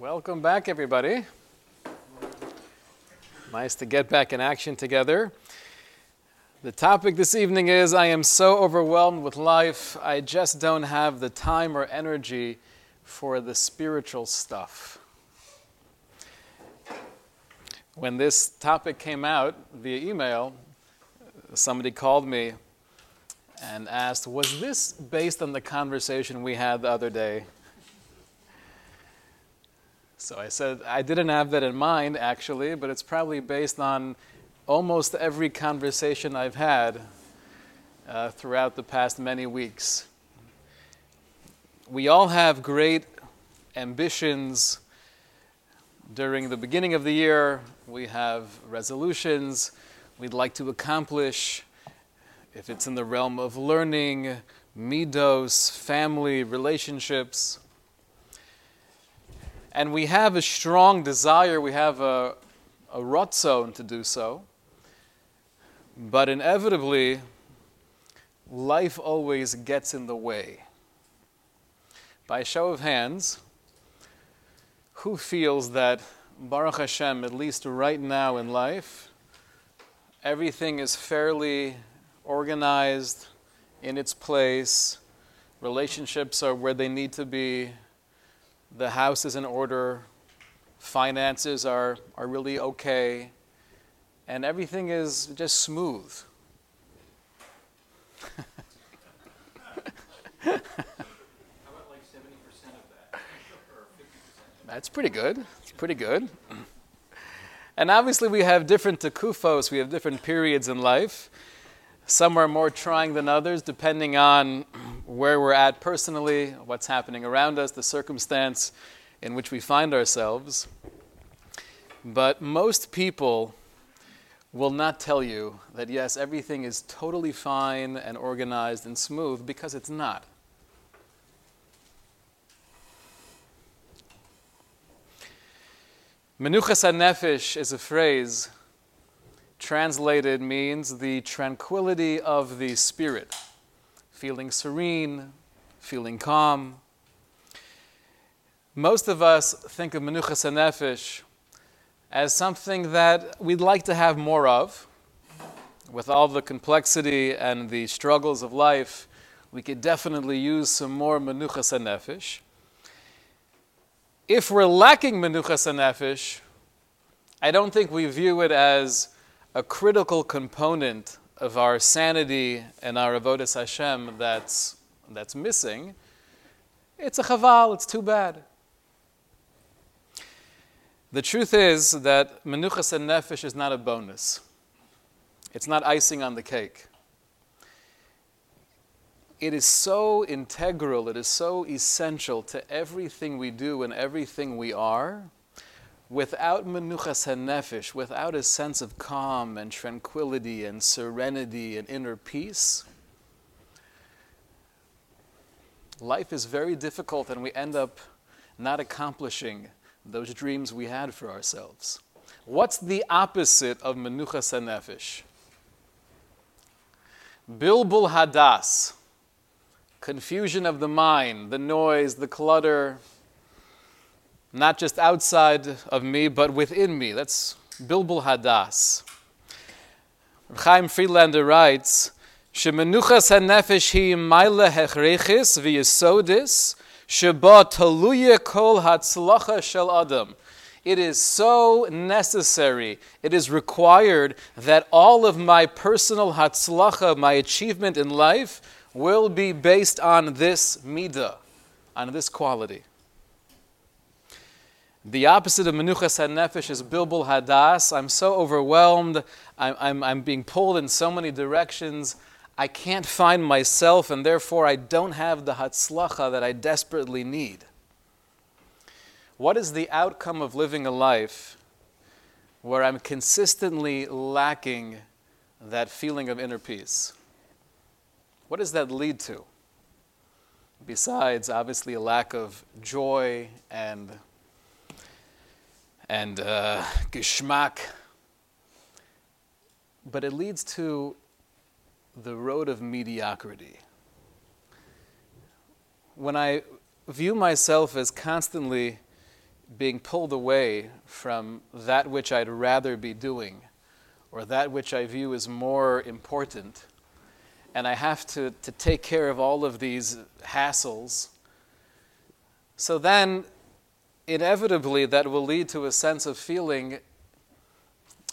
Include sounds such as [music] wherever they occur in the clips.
Welcome back, everybody. Nice to get back in action together. The topic this evening is I am so overwhelmed with life, I just don't have the time or energy for the spiritual stuff. When this topic came out via email, somebody called me and asked, Was this based on the conversation we had the other day? So I said, I didn't have that in mind actually, but it's probably based on almost every conversation I've had uh, throughout the past many weeks. We all have great ambitions. During the beginning of the year, we have resolutions we'd like to accomplish. If it's in the realm of learning, midos, family, relationships. And we have a strong desire, we have a, a zone to do so. But inevitably, life always gets in the way. By show of hands, who feels that Baruch Hashem, at least right now in life, everything is fairly organized in its place, relationships are where they need to be, the house is in order, finances are, are really okay, and everything is just smooth. That's pretty good. It's pretty good. And obviously, we have different takufos, we have different periods in life. Some are more trying than others, depending on where we're at personally, what's happening around us, the circumstance in which we find ourselves. But most people will not tell you that, yes, everything is totally fine and organized and smooth because it's not. Menuchas nefesh is a phrase translated means the tranquility of the spirit, feeling serene, feeling calm. Most of us think of Menuchas nefesh as something that we'd like to have more of. With all the complexity and the struggles of life, we could definitely use some more Menuchas nefesh. If we're lacking Menuchas nefesh, I don't think we view it as a critical component of our sanity and our avodas Hashem that's, that's missing. It's a chaval, it's too bad. The truth is that menuchas and nefesh is not a bonus. It's not icing on the cake. It is so integral, it is so essential to everything we do and everything we are. Without menuchas nefesh, without a sense of calm and tranquility and serenity and inner peace, life is very difficult and we end up not accomplishing those dreams we had for ourselves. What's the opposite of menuchas nefesh? Bilbul hadas, confusion of the mind, the noise, the clutter, not just outside of me, but within me. That's bilbul hadas. Chaim Friedlander writes, "Shemenuchas hanefesh hi maile hechrechis v'yesodis." Sheba taluya kol hatzlacha shel adam. It is so necessary, it is required that all of my personal hatzlacha, my achievement in life, will be based on this midah, on this quality. The opposite of menuchas nefesh is bilbul hadas. I'm so overwhelmed. I'm, I'm, I'm being pulled in so many directions. I can't find myself, and therefore I don't have the hatzlacha that I desperately need. What is the outcome of living a life where I'm consistently lacking that feeling of inner peace? What does that lead to? Besides, obviously, a lack of joy and and uh, geschmack, but it leads to the road of mediocrity. When I view myself as constantly being pulled away from that which I'd rather be doing or that which I view as more important. And I have to, to take care of all of these hassles. So then, inevitably, that will lead to a sense of feeling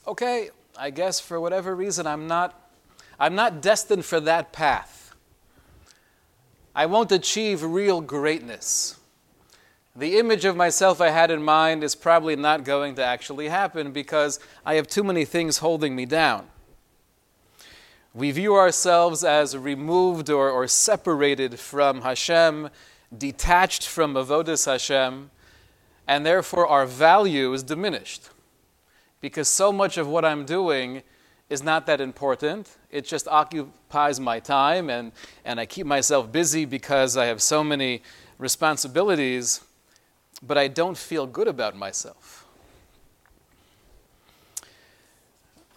okay, I guess for whatever reason, I'm not, I'm not destined for that path. I won't achieve real greatness the image of myself I had in mind is probably not going to actually happen because I have too many things holding me down. We view ourselves as removed or, or separated from Hashem, detached from Avodas Hashem, and therefore our value is diminished. Because so much of what I'm doing is not that important. It just occupies my time, and, and I keep myself busy because I have so many responsibilities but I don't feel good about myself.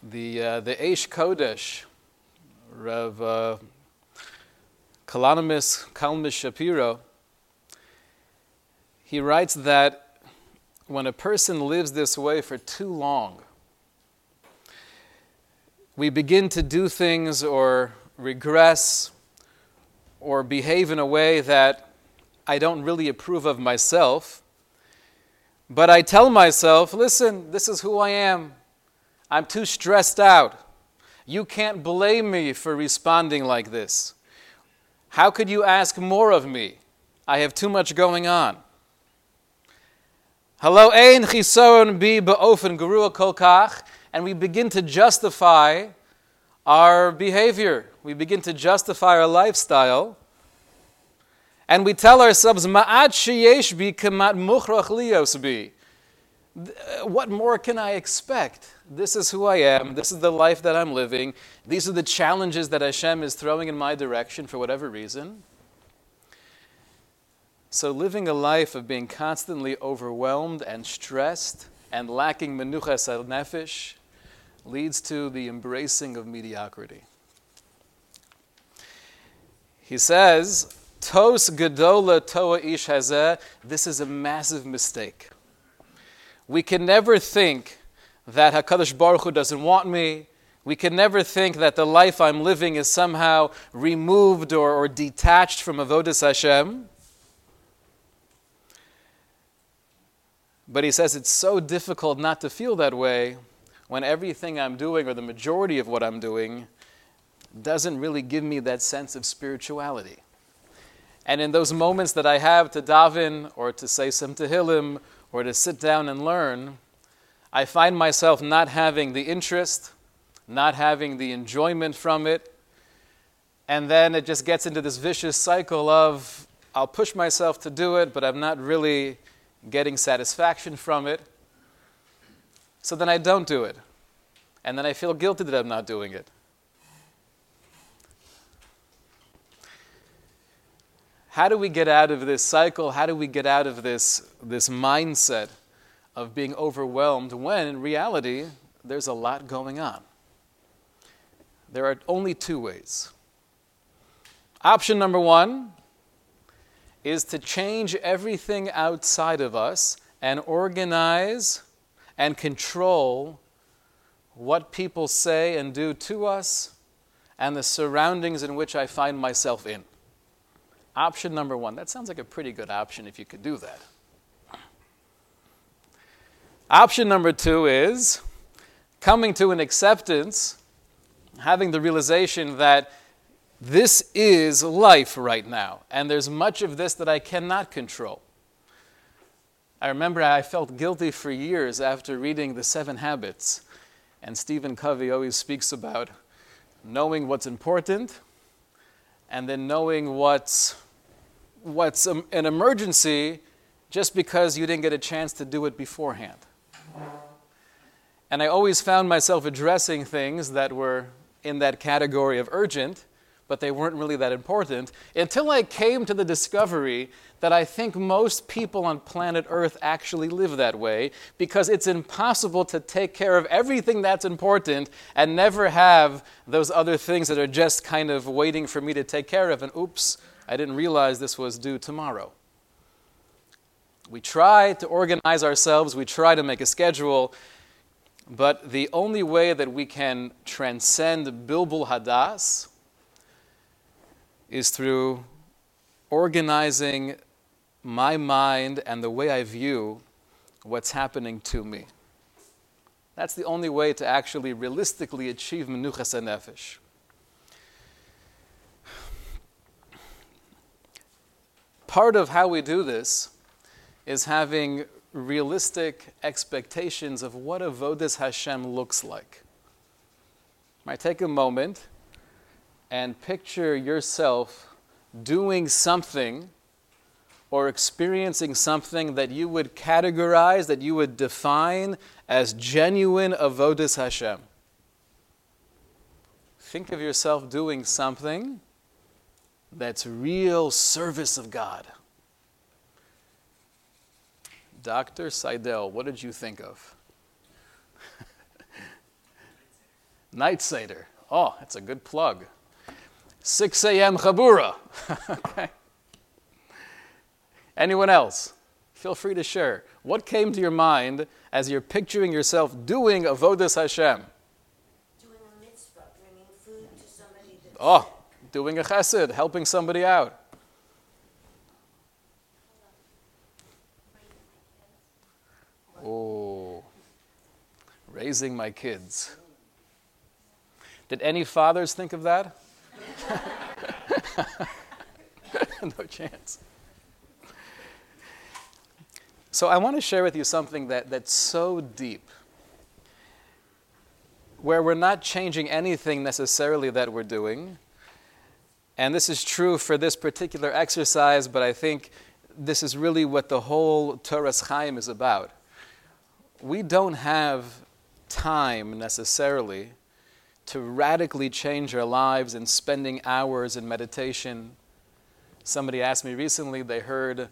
The, uh, the Aish Kodesh, Rav uh, Kalonymus Kalmish Shapiro, he writes that when a person lives this way for too long, we begin to do things or regress or behave in a way that I don't really approve of myself but I tell myself, listen, this is who I am. I'm too stressed out. You can't blame me for responding like this. How could you ask more of me? I have too much going on. Hello, ein chisoron bi beofen gerua kolkach, and we begin to justify our behavior. We begin to justify our lifestyle and we tell ourselves, Ma'at sheyesh bi kamat muchrach lios bi. Uh, what more can I expect? This is who I am. This is the life that I'm living. These are the challenges that Hashem is throwing in my direction for whatever reason. So, living a life of being constantly overwhelmed and stressed and lacking menuchas al nefesh leads to the embracing of mediocrity. He says, Tos Gedola Toa Ish Hazeh, this is a massive mistake. We can never think that HaKadosh Baruch Hu doesn't want me. We can never think that the life I'm living is somehow removed or, or detached from Avodas Hashem. But he says it's so difficult not to feel that way when everything I'm doing, or the majority of what I'm doing, doesn't really give me that sense of spirituality. And in those moments that I have to daven or to say some tehillim or to sit down and learn, I find myself not having the interest, not having the enjoyment from it. And then it just gets into this vicious cycle of I'll push myself to do it, but I'm not really getting satisfaction from it. So then I don't do it. And then I feel guilty that I'm not doing it. How do we get out of this cycle? How do we get out of this, this mindset of being overwhelmed when in reality there's a lot going on? There are only two ways. Option number one is to change everything outside of us and organize and control what people say and do to us and the surroundings in which I find myself in. Option number one. That sounds like a pretty good option if you could do that. Option number two is coming to an acceptance, having the realization that this is life right now, and there's much of this that I cannot control. I remember I felt guilty for years after reading The Seven Habits, and Stephen Covey always speaks about knowing what's important and then knowing what's what's an emergency just because you didn't get a chance to do it beforehand. And I always found myself addressing things that were in that category of urgent, but they weren't really that important until I came to the discovery that I think most people on planet Earth actually live that way because it's impossible to take care of everything that's important and never have those other things that are just kind of waiting for me to take care of. And oops, I didn't realize this was due tomorrow. We try to organize ourselves, we try to make a schedule, but the only way that we can transcend Bilbul Hadas is through organizing my mind and the way I view what's happening to me. That's the only way to actually realistically achieve Menuchas Nefesh. Part of how we do this is having realistic expectations of what Avodas Hashem looks like. Might take a moment and picture yourself doing something or experiencing something that you would categorize, that you would define as genuine avodas Hashem. Think of yourself doing something that's real service of God. Dr. Seidel, what did you think of? [laughs] Night Seder. Oh, that's a good plug. 6 a.m. Chabura. [laughs] okay. Anyone else? Feel free to share. What came to your mind as you're picturing yourself doing Avodas Hashem? Doing a mitzvah, bringing food to somebody that's Oh, doing a chesed, helping somebody out. Oh, raising my kids. Did any fathers think of that? [laughs] no chance. So, I want to share with you something that, that's so deep, where we're not changing anything necessarily that we're doing. And this is true for this particular exercise, but I think this is really what the whole Toras Chaim is about. We don't have time necessarily to radically change our lives in spending hours in meditation. Somebody asked me recently, they heard,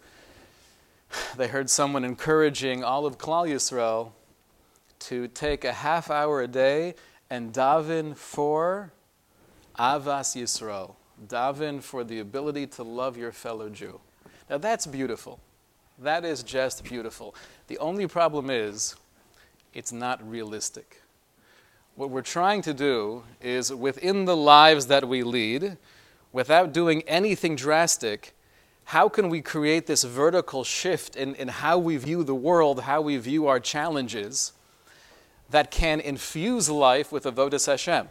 they heard someone encouraging all of Klal Yisrael to take a half hour a day and daven for Avas Yisrael, daven for the ability to love your fellow Jew. Now that's beautiful. That is just beautiful. The only problem is it's not realistic. What we're trying to do is within the lives that we lead, without doing anything drastic, how can we create this vertical shift in, in how we view the world, how we view our challenges, that can infuse life with Avodas Hashem?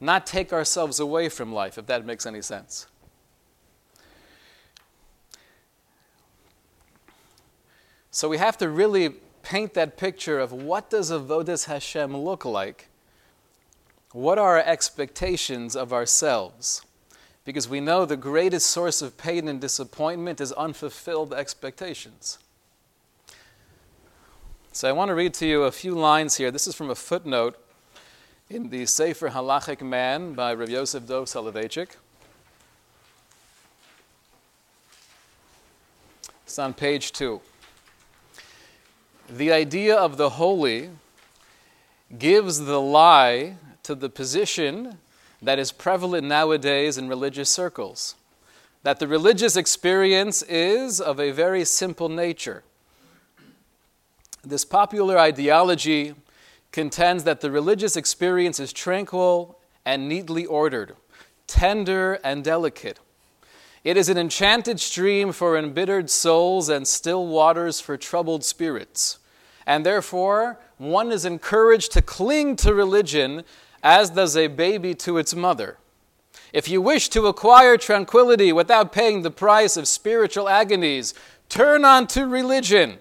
Not take ourselves away from life, if that makes any sense. So we have to really paint that picture of what does avodas Hashem look like? What are our expectations of ourselves? Because we know the greatest source of pain and disappointment is unfulfilled expectations. So I want to read to you a few lines here. This is from a footnote in the Sefer Halachic Man by Rav Yosef Dov Soloveitchik. It's on page two. The idea of the holy gives the lie to the position that is prevalent nowadays in religious circles that the religious experience is of a very simple nature. This popular ideology contends that the religious experience is tranquil and neatly ordered, tender and delicate. It is an enchanted stream for embittered souls and still waters for troubled spirits. And therefore, one is encouraged to cling to religion as does a baby to its mother. If you wish to acquire tranquility without paying the price of spiritual agonies, turn on to religion.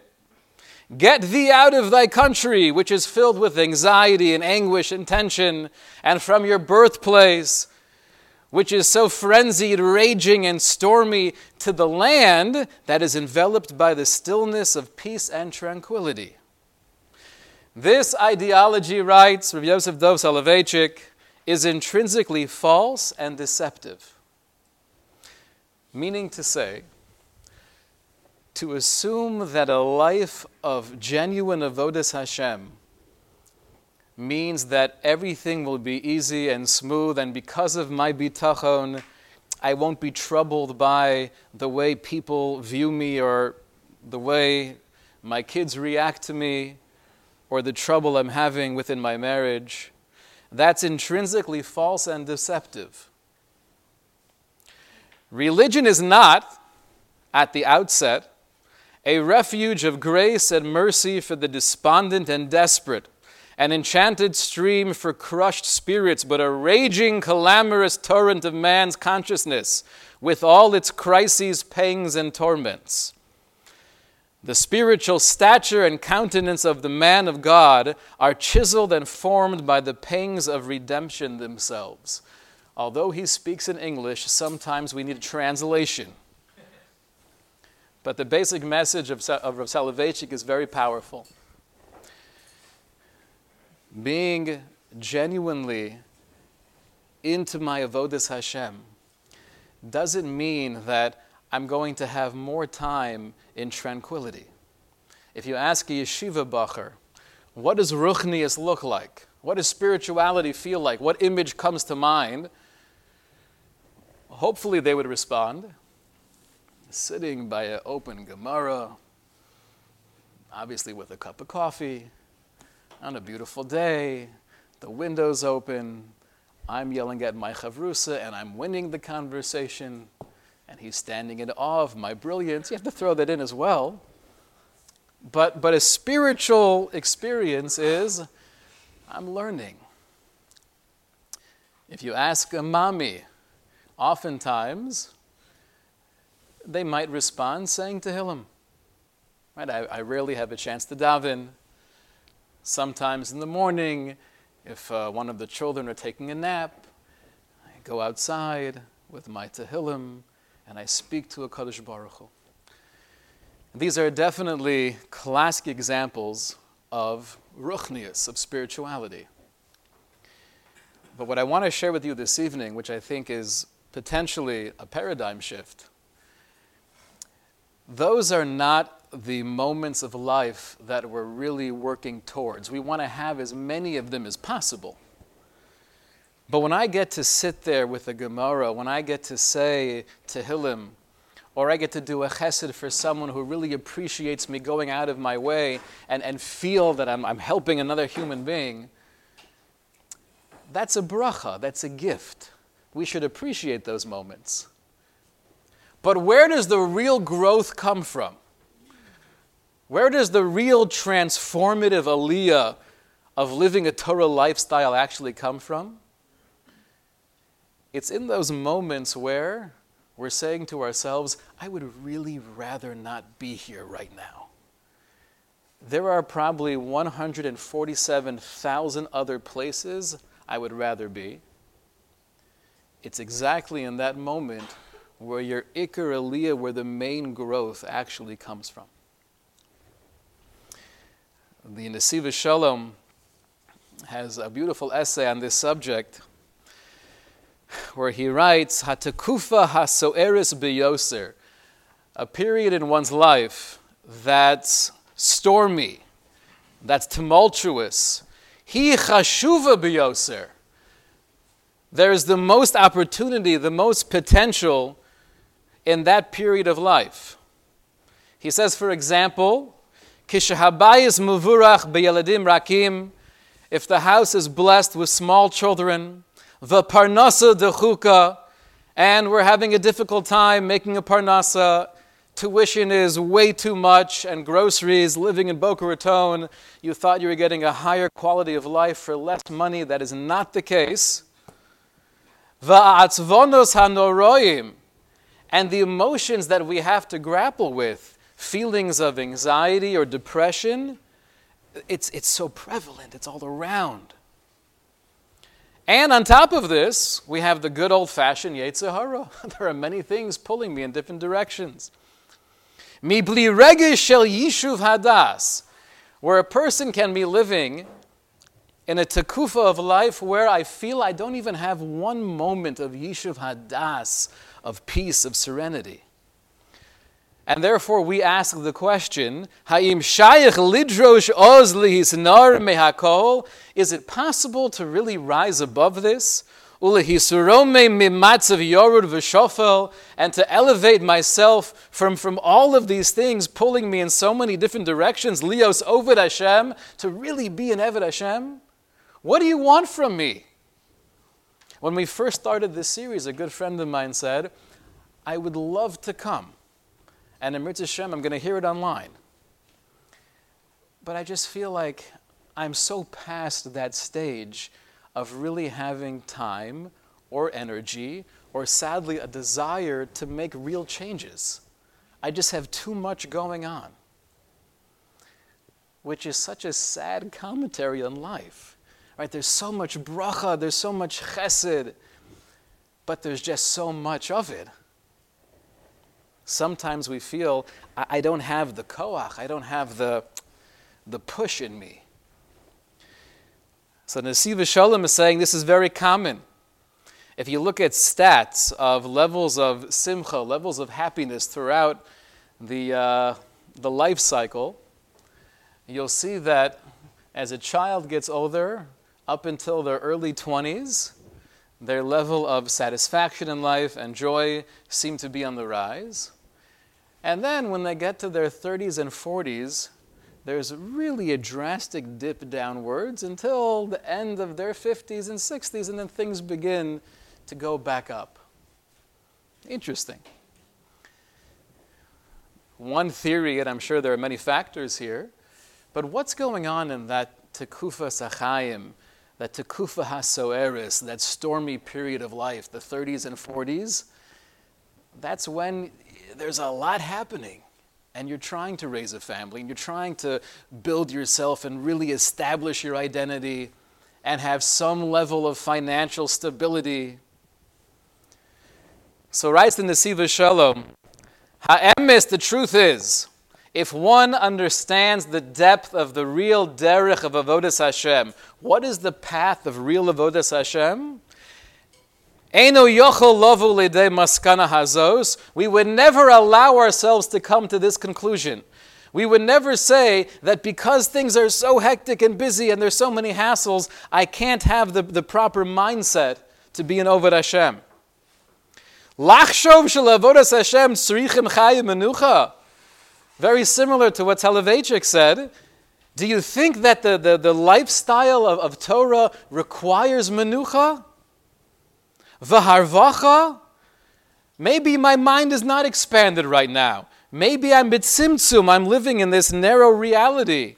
Get thee out of thy country, which is filled with anxiety and anguish and tension, and from your birthplace, which is so frenzied, raging, and stormy, to the land that is enveloped by the stillness of peace and tranquility. This ideology, writes Rav Yosef Dov Soloveitchik, is intrinsically false and deceptive. Meaning to say, to assume that a life of genuine avodas Hashem means that everything will be easy and smooth, and because of my bitachon, I won't be troubled by the way people view me or the way my kids react to me or the trouble I'm having within my marriage, that's intrinsically false and deceptive. Religion is not, at the outset, a refuge of grace and mercy for the despondent and desperate, an enchanted stream for crushed spirits, but a raging, clamorous torrent of man's consciousness, with all its crises, pangs, and torments. The spiritual stature and countenance of the man of God are chiseled and formed by the pangs of redemption themselves. Although he speaks in English, sometimes we need a translation. But the basic message of, of is very powerful. Being genuinely into my avodas Hashem doesn't mean that I'm going to have more time in tranquility. If you ask a yeshiva bacher, what does ruchnius look like? What does spirituality feel like? What image comes to mind? Hopefully, they would respond sitting by an open Gemara, obviously with a cup of coffee, on a beautiful day, the window's open, I'm yelling at my chavrusa, and I'm winning the conversation and he's standing in awe of my brilliance. You have to throw that in as well. But, but a spiritual experience is I'm learning. If you ask a mommy, oftentimes they might respond saying Tehillim. Right? I, I rarely have a chance to daven. Sometimes in the morning, if uh, one of the children are taking a nap, I go outside with my Tehillim and I speak to a Kadosh Baruch Hu. These are definitely classic examples of ruchnius, of spirituality. But what I want to share with you this evening, which I think is potentially a paradigm shift, those are not the moments of life that we're really working towards. We want to have as many of them as possible. But when I get to sit there with a Gemara, when I get to say Tehillim, or I get to do a chesed for someone who really appreciates me going out of my way and, and feel that I'm, I'm helping another human being, that's a bracha, that's a gift. We should appreciate those moments. But where does the real growth come from? Where does the real transformative aliyah of living a Torah lifestyle actually come from? It's in those moments where we're saying to ourselves, I would really rather not be here right now. There are probably 147,000 other places I would rather be. It's exactly in that moment where your Iker Aliyah, where the main growth actually comes from. The Nesiva Shalom has a beautiful essay on this subject where he writes, Hatakufa hasoeris biyoser, a period in one's life that's stormy, that's tumultuous. He chashuva biyoser. There is the most opportunity, the most potential in that period of life. He says, for example, Kishahabayis muvurach beyeladim rakim, if the house is blessed with small children, the parnasa dechuka, and we're having a difficult time making a parnasa. Tuition is way too much, and groceries, living in Boca Raton, you thought you were getting a higher quality of life for less money. That is not the case. And the emotions that we have to grapple with, feelings of anxiety or depression, it's, it's so prevalent, it's all around. And on top of this, we have the good old fashioned Yetzer Hara. [laughs] there are many things pulling me in different directions. Mibli regesh shel yishuv hadas, where a person can be living in a takufa of life where I feel I don't even have one moment of yishuv hadas, of peace, of serenity. And therefore, we ask the question: Ha'im shayich lidrosh oz lihisnar mehakol? Is it possible to really rise above this? ulehisurome mimatzav yorud v'shofel, and to elevate myself from, from all of these things pulling me in so many different directions, lios ovid Hashem, to really be an Eved Hashem? What do you want from me? When we first started this series, a good friend of mine said, I would love to come. And in Mitzvah Hashem, I'm going to hear it online. But I just feel like I'm so past that stage of really having time or energy or sadly a desire to make real changes. I just have too much going on, which is such a sad commentary on life. Right? There's so much bracha, there's so much chesed, but there's just so much of it. Sometimes we feel I, I don't have the koach, I don't have the, the push in me. So Nesiv Shalom is saying this is very common. If you look at stats of levels of simcha, levels of happiness throughout the, uh, the life cycle, you'll see that as a child gets older, up until their early 20s, their level of satisfaction in life and joy seem to be on the rise. And then when they get to their 30s and 40s, there's really a drastic dip downwards until the end of their 50s and 60s, and then things begin to go back up. Interesting. One theory, and I'm sure there are many factors here, but what's going on in that tekufa sachayim, that tekufa hasoeris, that stormy period of life, the 30s and 40s? That's when there's a lot happening and you're trying to raise a family and you're trying to build yourself and really establish your identity and have some level of financial stability. So writes in the Nesiva Shalom, Ha'emes, the truth is, if one understands the depth of the real derech of Avodas Hashem, what is the path of real Avodas Hashem? We would never allow ourselves to come to this conclusion. We would never say that because things are so hectic and busy and there's so many hassles, I can't have the, the proper mindset to be an Oved Hashem. Very similar to what Soloveitchik said. Do you think that the, the, the lifestyle of, of Torah requires menucha? Vaharvacha, maybe my mind is not expanded right now. Maybe I'm bitzimtzum, I'm living in this narrow reality.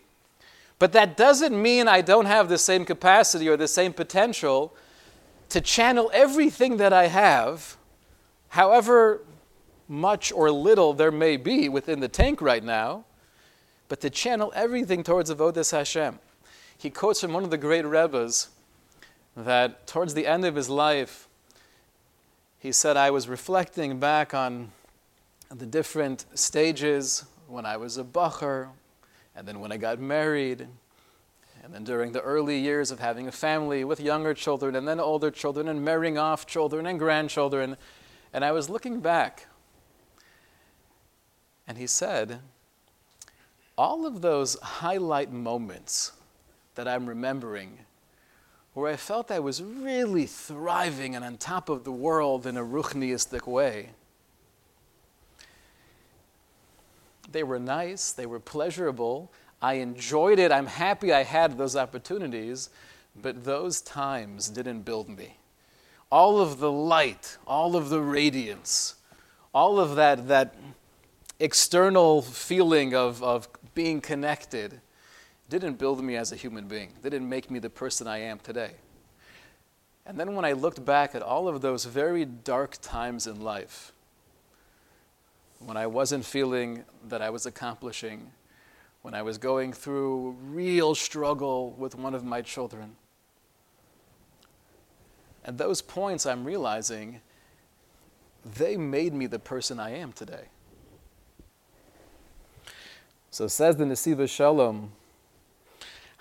But that doesn't mean I don't have the same capacity or the same potential to channel everything that I have, however much or little there may be within the tank right now, but to channel everything towards Avodas Hashem. He quotes from one of the great Rebbes that towards the end of his life, he said, I was reflecting back on the different stages when I was a bacher, and then when I got married, and then during the early years of having a family with younger children, and then older children, and marrying off children and grandchildren. And I was looking back, and he said, all of those highlight moments that I'm remembering where I felt I was really thriving and on top of the world in a ruchniistic way. They were nice, they were pleasurable. I enjoyed it. I'm happy I had those opportunities, but those times didn't build me. All of the light, all of the radiance, all of that, that external feeling of, of being connected didn't build me as a human being, They didn't make me the person I am today. And then when I looked back at all of those very dark times in life, when I wasn't feeling that I was accomplishing, when I was going through real struggle with one of my children, at those points I'm realizing they made me the person I am today. So says the Nesiva Shalom,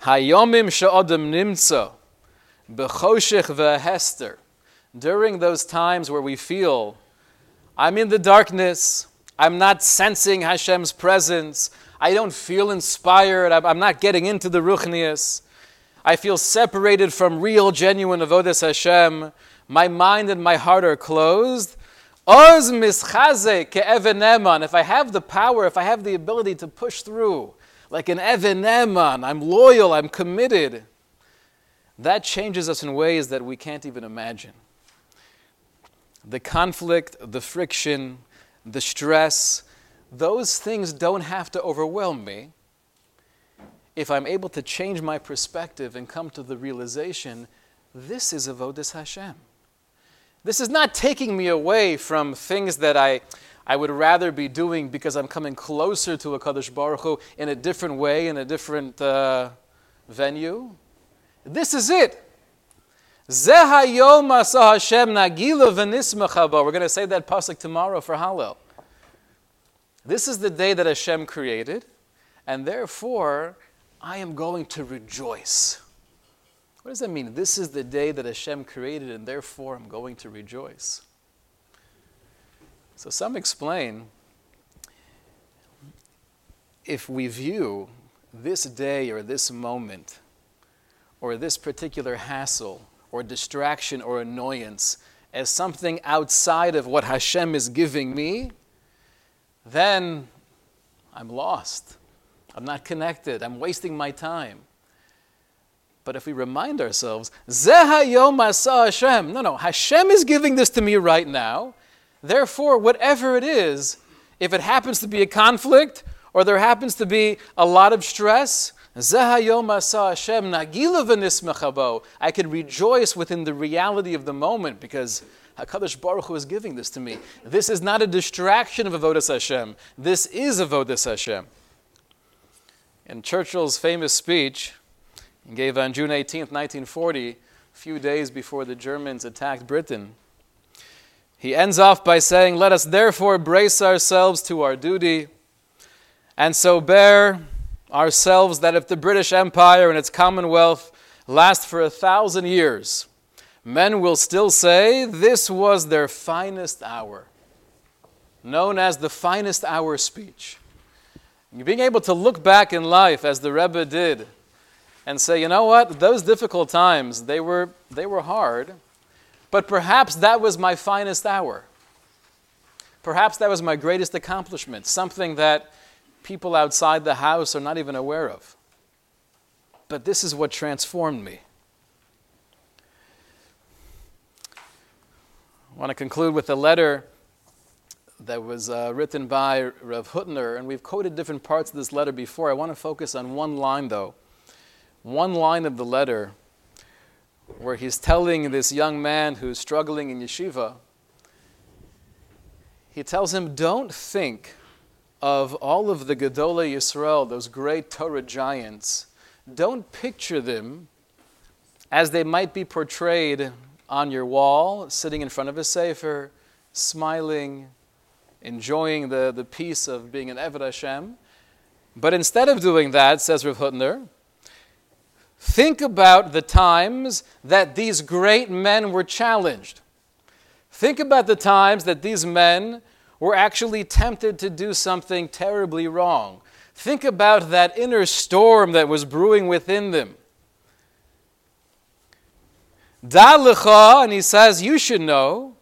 Hayomim she'odem nimtza b'choshech v'hester. During those times where we feel, I'm in the darkness, I'm not sensing Hashem's presence, I don't feel inspired, I'm not getting into the ruchnias, I feel separated from real, genuine avodas Hashem. my mind and my heart are closed, oz mischaze ke'eveneman. If I have the power, if I have the ability to push through, like an eveneman, I'm loyal, I'm committed. That changes us in ways that we can't even imagine. The conflict, the friction, the stress, those things don't have to overwhelm me if I'm able to change my perspective and come to the realization this is Avodas Hashem. This is not taking me away from things that I, I would rather be doing because I'm coming closer to a Kadosh Baruch Hu in a different way, in a different uh, venue. This is it. Zehayom Hashem Nagila We're going to say that pasuk tomorrow for Hallel. This is the day that Hashem created, and therefore I am going to rejoice. What does that mean? This is the day that Hashem created, and therefore I'm going to rejoice. So some explain if we view this day or this moment or this particular hassle or distraction or annoyance as something outside of what Hashem is giving me, then I'm lost. I'm not connected. I'm wasting my time. But if we remind ourselves, Zehayom Hashem, no, no, Hashem is giving this to me right now. Therefore, whatever it is, if it happens to be a conflict or there happens to be a lot of stress, Zehayom Hashem Nagila I can rejoice within the reality of the moment because HaKadosh Baruch Hu is giving this to me. This is not a distraction of Avodas Hashem. This is Avodas Hashem. In Churchill's famous speech, he gave on June 18, 1940, a few days before the Germans attacked Britain, he ends off by saying, Let us therefore brace ourselves to our duty, and so bear ourselves that if the British Empire and its Commonwealth last for a thousand years, men will still say this was their finest hour, known as the finest hour speech. Being able to look back in life as the Rebbe did and say, you know what, those difficult times, they were, they were hard, but perhaps that was my finest hour. Perhaps that was my greatest accomplishment, something that people outside the house are not even aware of. But this is what transformed me. I want to conclude with a letter that was uh, written by Rav Hutner, and we've quoted different parts of this letter before. I want to focus on one line, though. One line of the letter where he's telling this young man who's struggling in yeshiva, he tells him, Don't think of all of the Gedolei Yisrael, those great Torah giants. Don't picture them as they might be portrayed on your wall, sitting in front of a sefer, smiling, enjoying the, the peace of being an Eved Hashem. But instead of doing that, says Rav Hutner, think about the times that these great men were challenged. Think about the times that these men were actually tempted to do something terribly wrong. Think about that inner storm that was brewing within them. Da and he says, you should know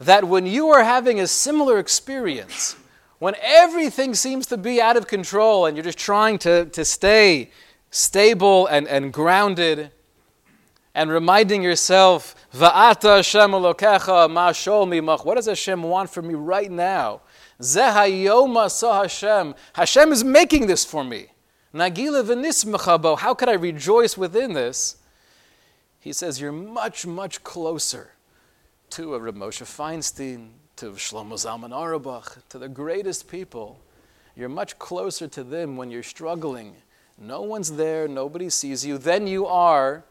that when you are having a similar experience, when everything seems to be out of control and you're just trying to, to stay stable and, and grounded, and reminding yourself, Va'ata Hashem ma What does Hashem want from me right now? Zehayoma sa Hashem. Hashem is making this for me. Nagila. How could I rejoice within this? He says, You're much, much closer to a Rav Moshe Feinstein, to Shlomo Zalman Auerbach, to the greatest people. You're much closer to them when you're struggling. No one's there, nobody sees you. Then you are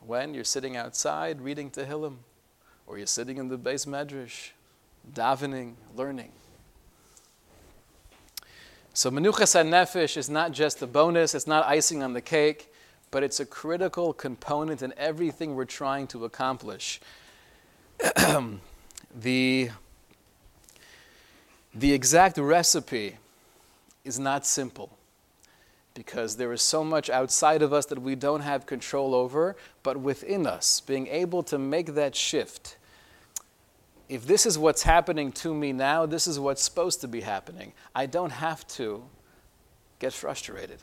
when you're sitting outside reading Tehillim, or you're sitting in the beis medrash, davening, learning. So Menuchas nefesh is not just a bonus, it's not icing on the cake, but it's a critical component in everything we're trying to accomplish. [clears throat] the, the exact recipe is not simple because there is so much outside of us that we don't have control over, but within us, being able to make that shift. If this is what's happening to me now, this is what's supposed to be happening. I don't have to get frustrated.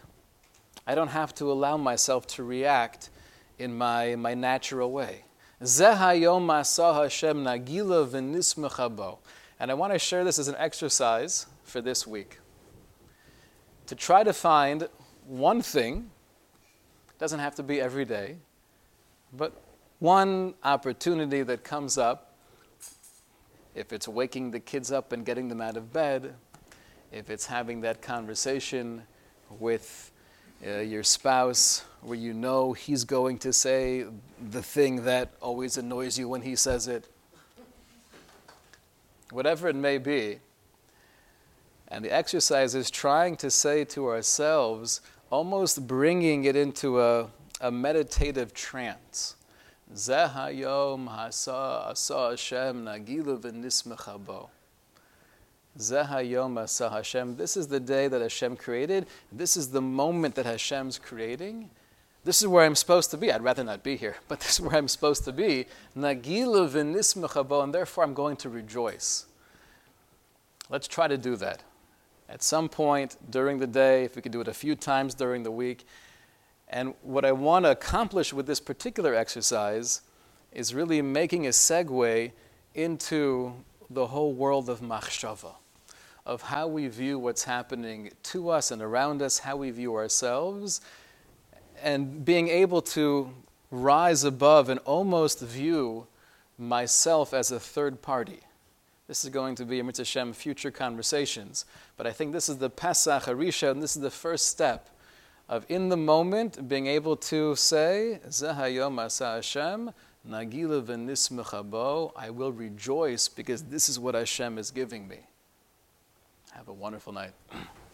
I don't have to allow myself to react in my, my natural way. And I want to share this as an exercise for this week. To try to find one thing, doesn't have to be every day, but one opportunity that comes up, if it's waking the kids up and getting them out of bed, if it's having that conversation with uh, your spouse where you know he's going to say the thing that always annoys you when he says it, whatever it may be. And the exercise is trying to say to ourselves, almost bringing it into a, a meditative trance. Zehayom hasa asa Hashem nagilu v'nismechabo. Zehayom asa Hashem. This is the day that Hashem created. This is the moment that Hashem's creating. This is where I'm supposed to be. I'd rather not be here, but [laughs] this is where I'm supposed to be. Nagilu v'nismechabo, and therefore I'm going to rejoice. Let's try to do that at some point during the day, if we could do it a few times during the week. And what I want to accomplish with this particular exercise is really making a segue into the whole world of machshava, of how we view what's happening to us and around us, how we view ourselves, and being able to rise above and almost view myself as a third party. This is going to be, a Mitzvah future conversations. But I think this is the Pesach Harisha, and this is the first step of in the moment being able to say, Zahayom Asa Hashem, Nagila v'nismechabo, I will rejoice because this is what Hashem is giving me. Have a wonderful night. [clears throat]